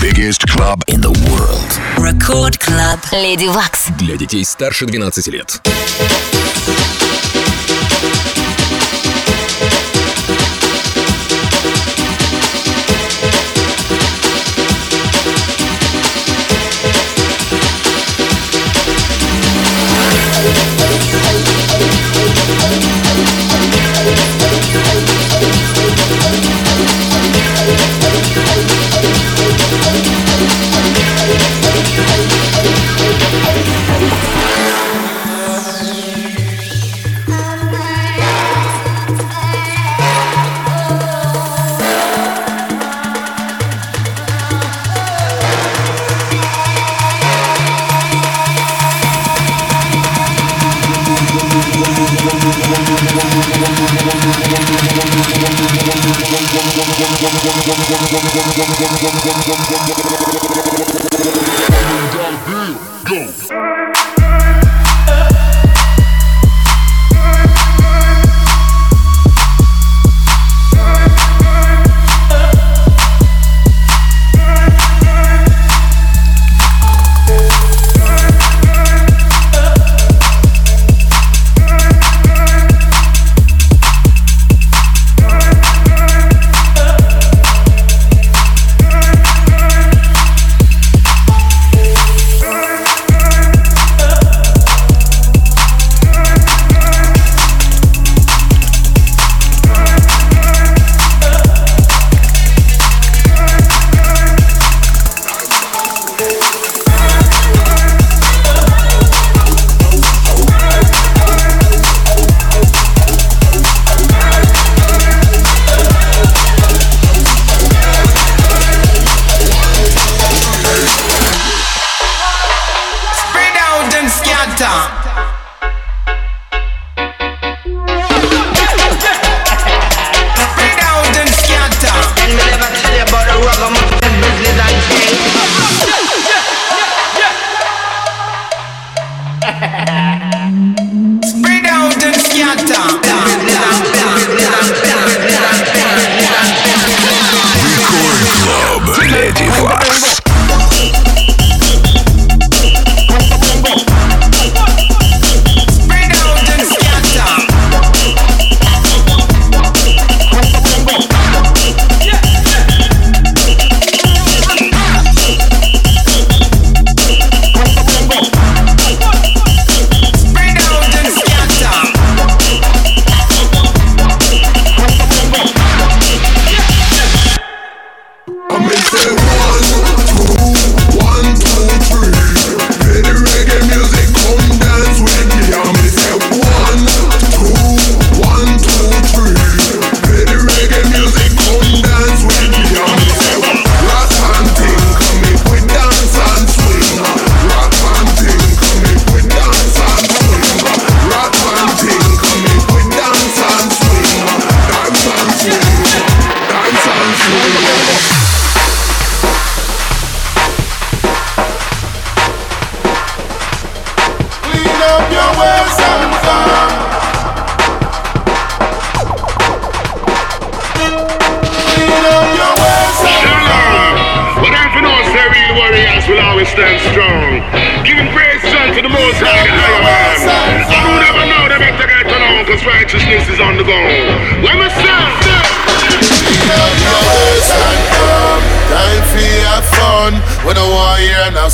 biggest club in the world. Record Club. Lady Wax. Для детей старше 12 лет.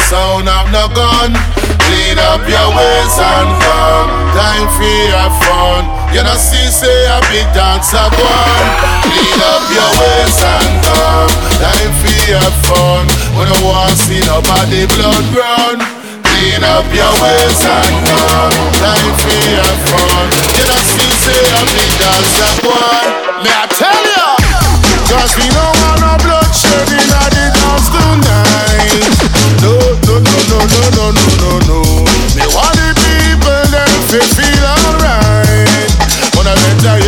sound of no gun. Clean up your ways and come. Time for your fun. You know, see, say a big dancer one. Clean up your ways and come. Time for your fun. We don't want to see nobody blood run. Clean up your ways and come. Time for your fun. You know, see, say a big dancer one. May I tell you? Cause we don't want no bloodshed in the dance tonight. No, no, no, no, no, no, no, no, no. They want the people that feel alright. Wanna let you.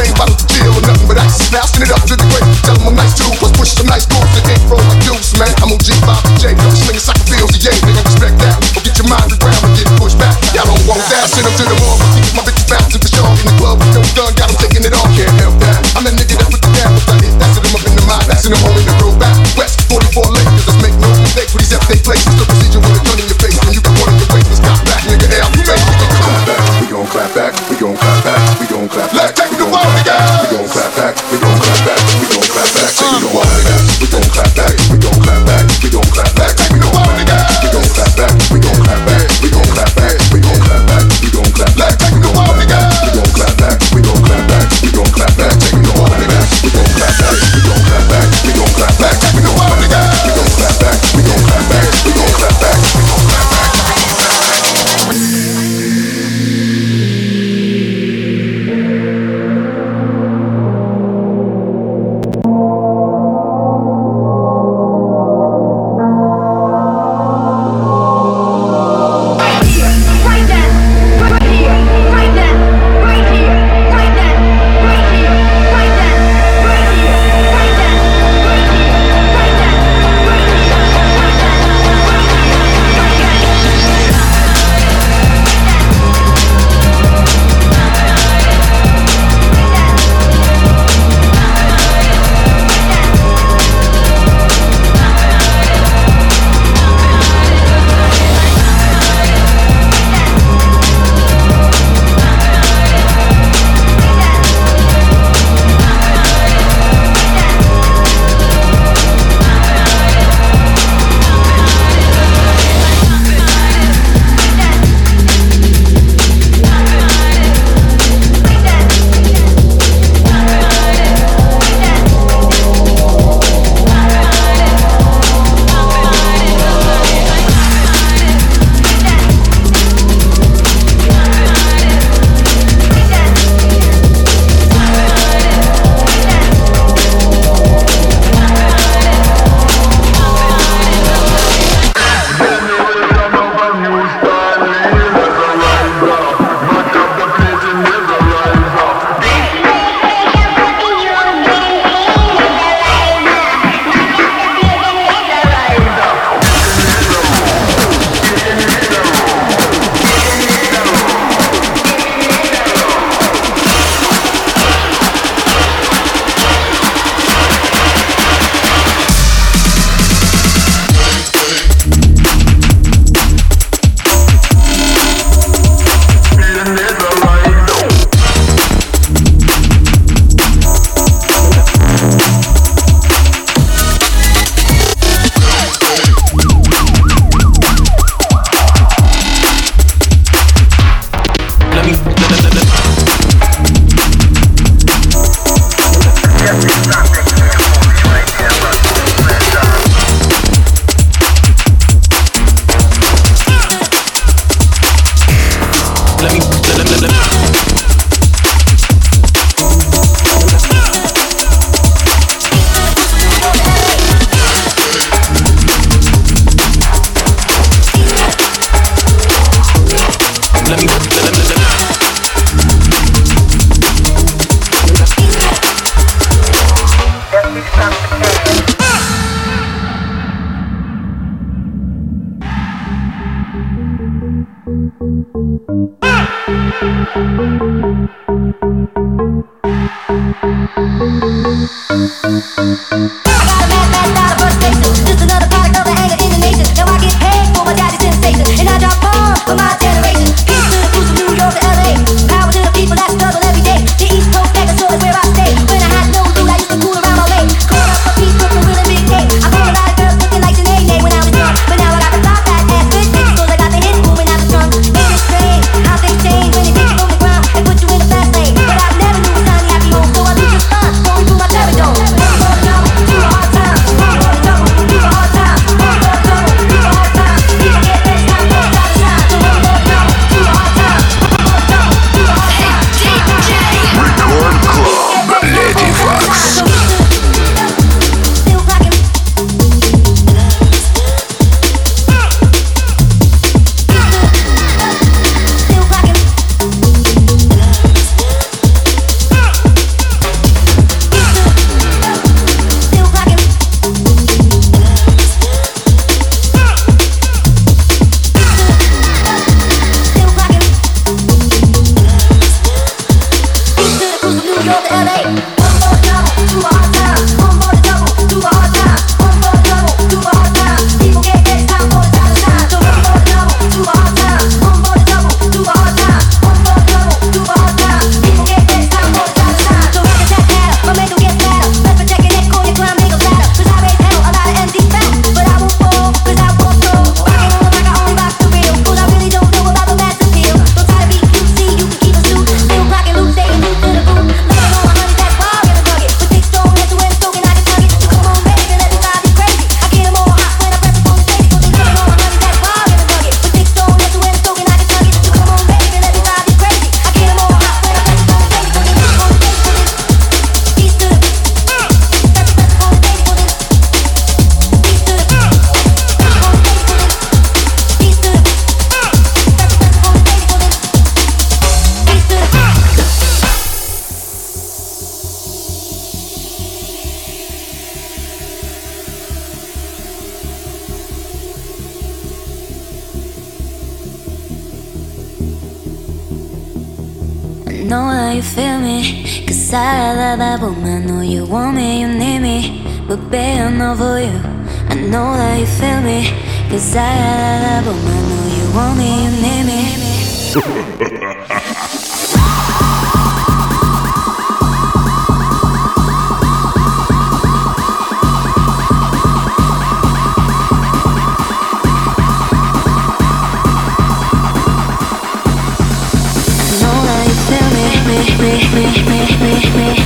Gon' clap back, we gon' clap back. Let's take the world again. We gon' clap back, we gon' clap back, we gon' Let me me Cause I love a oh, I know you want me, you need me me, me, me, me, me, me.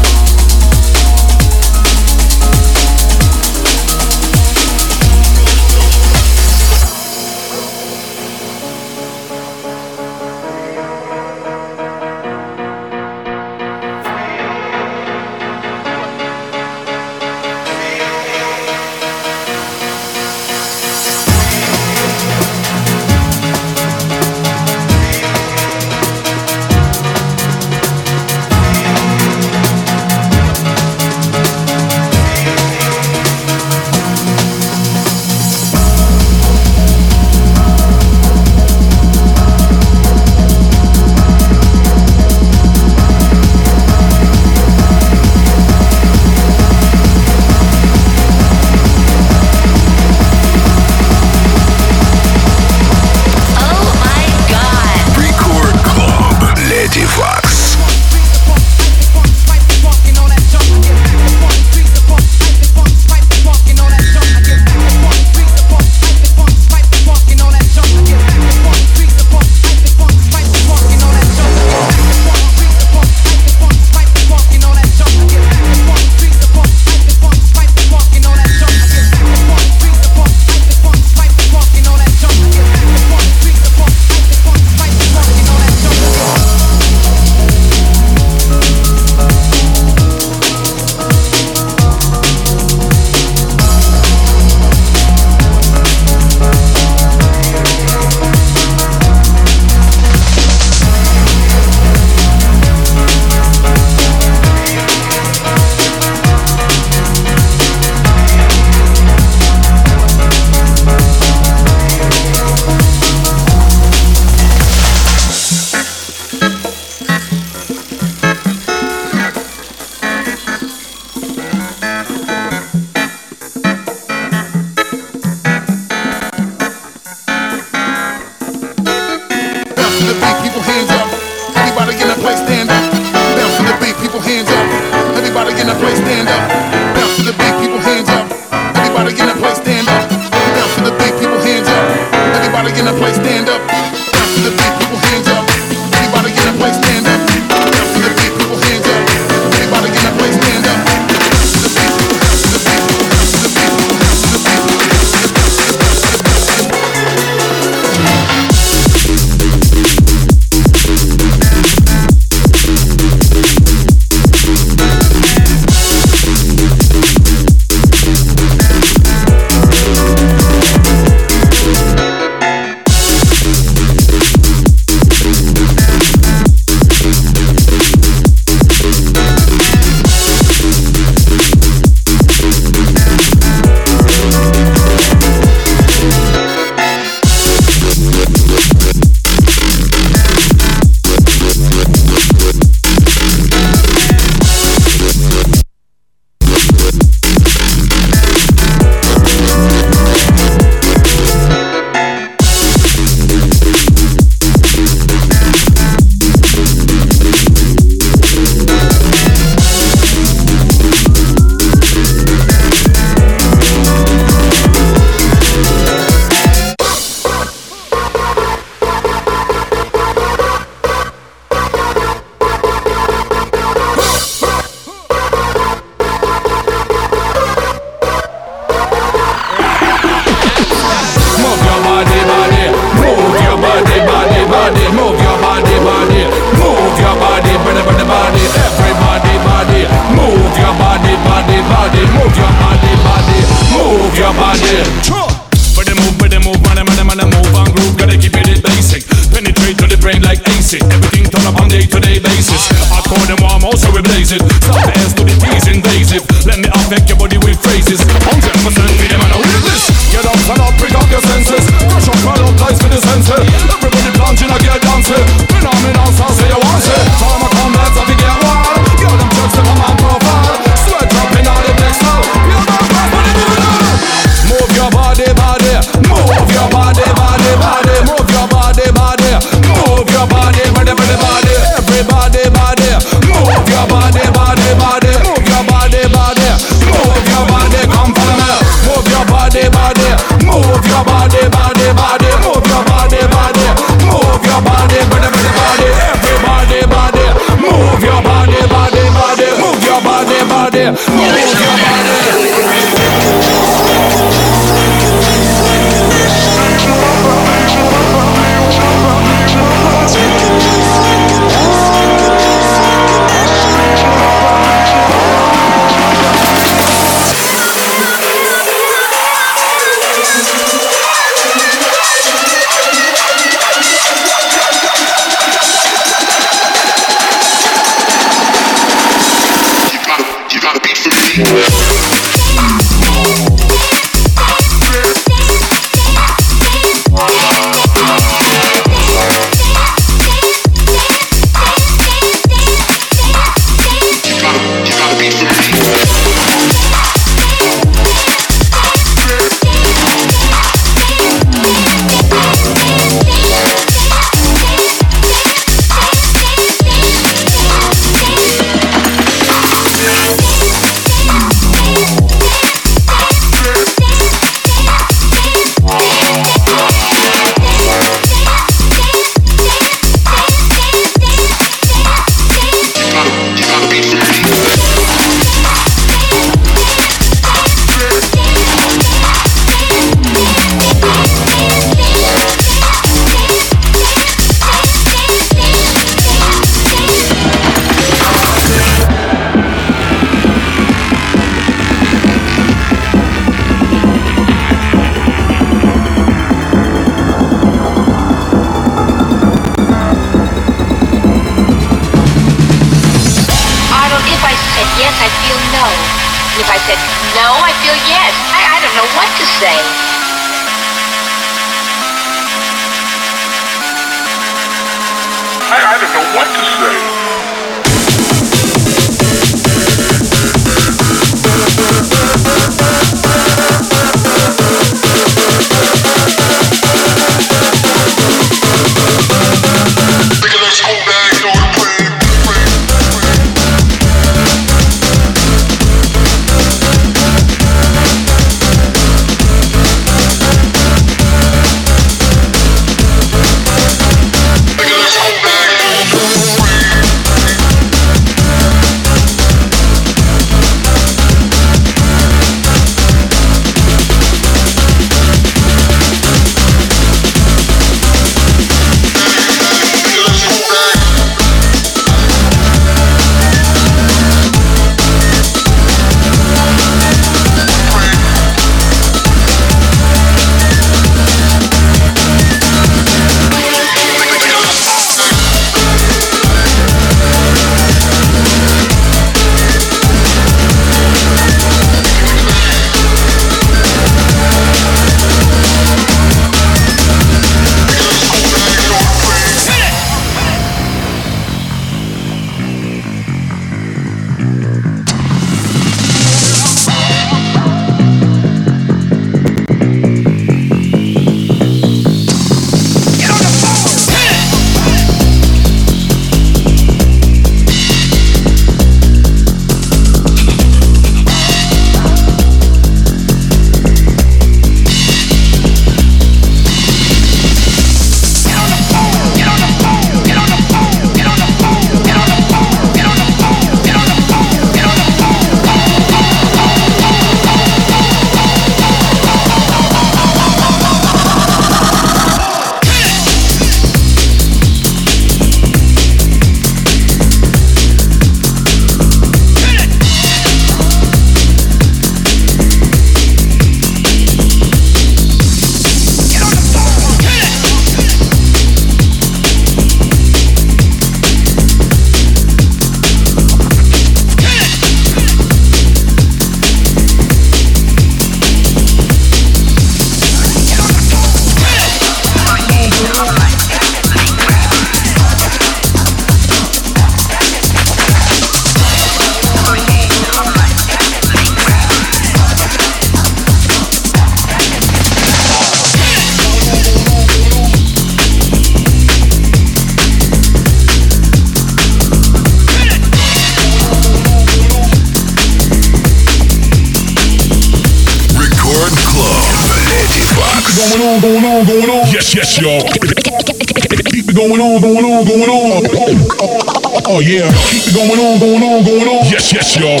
yeah. Keep it going on, going on, going on. Yes, yes, y'all.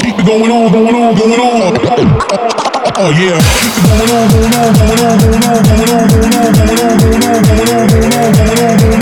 Keep it going on, going on, going on. Oh yeah. Keep it going on, going on, going on, going on, going on, going on, going on, going on, going on, going on, going on, going on.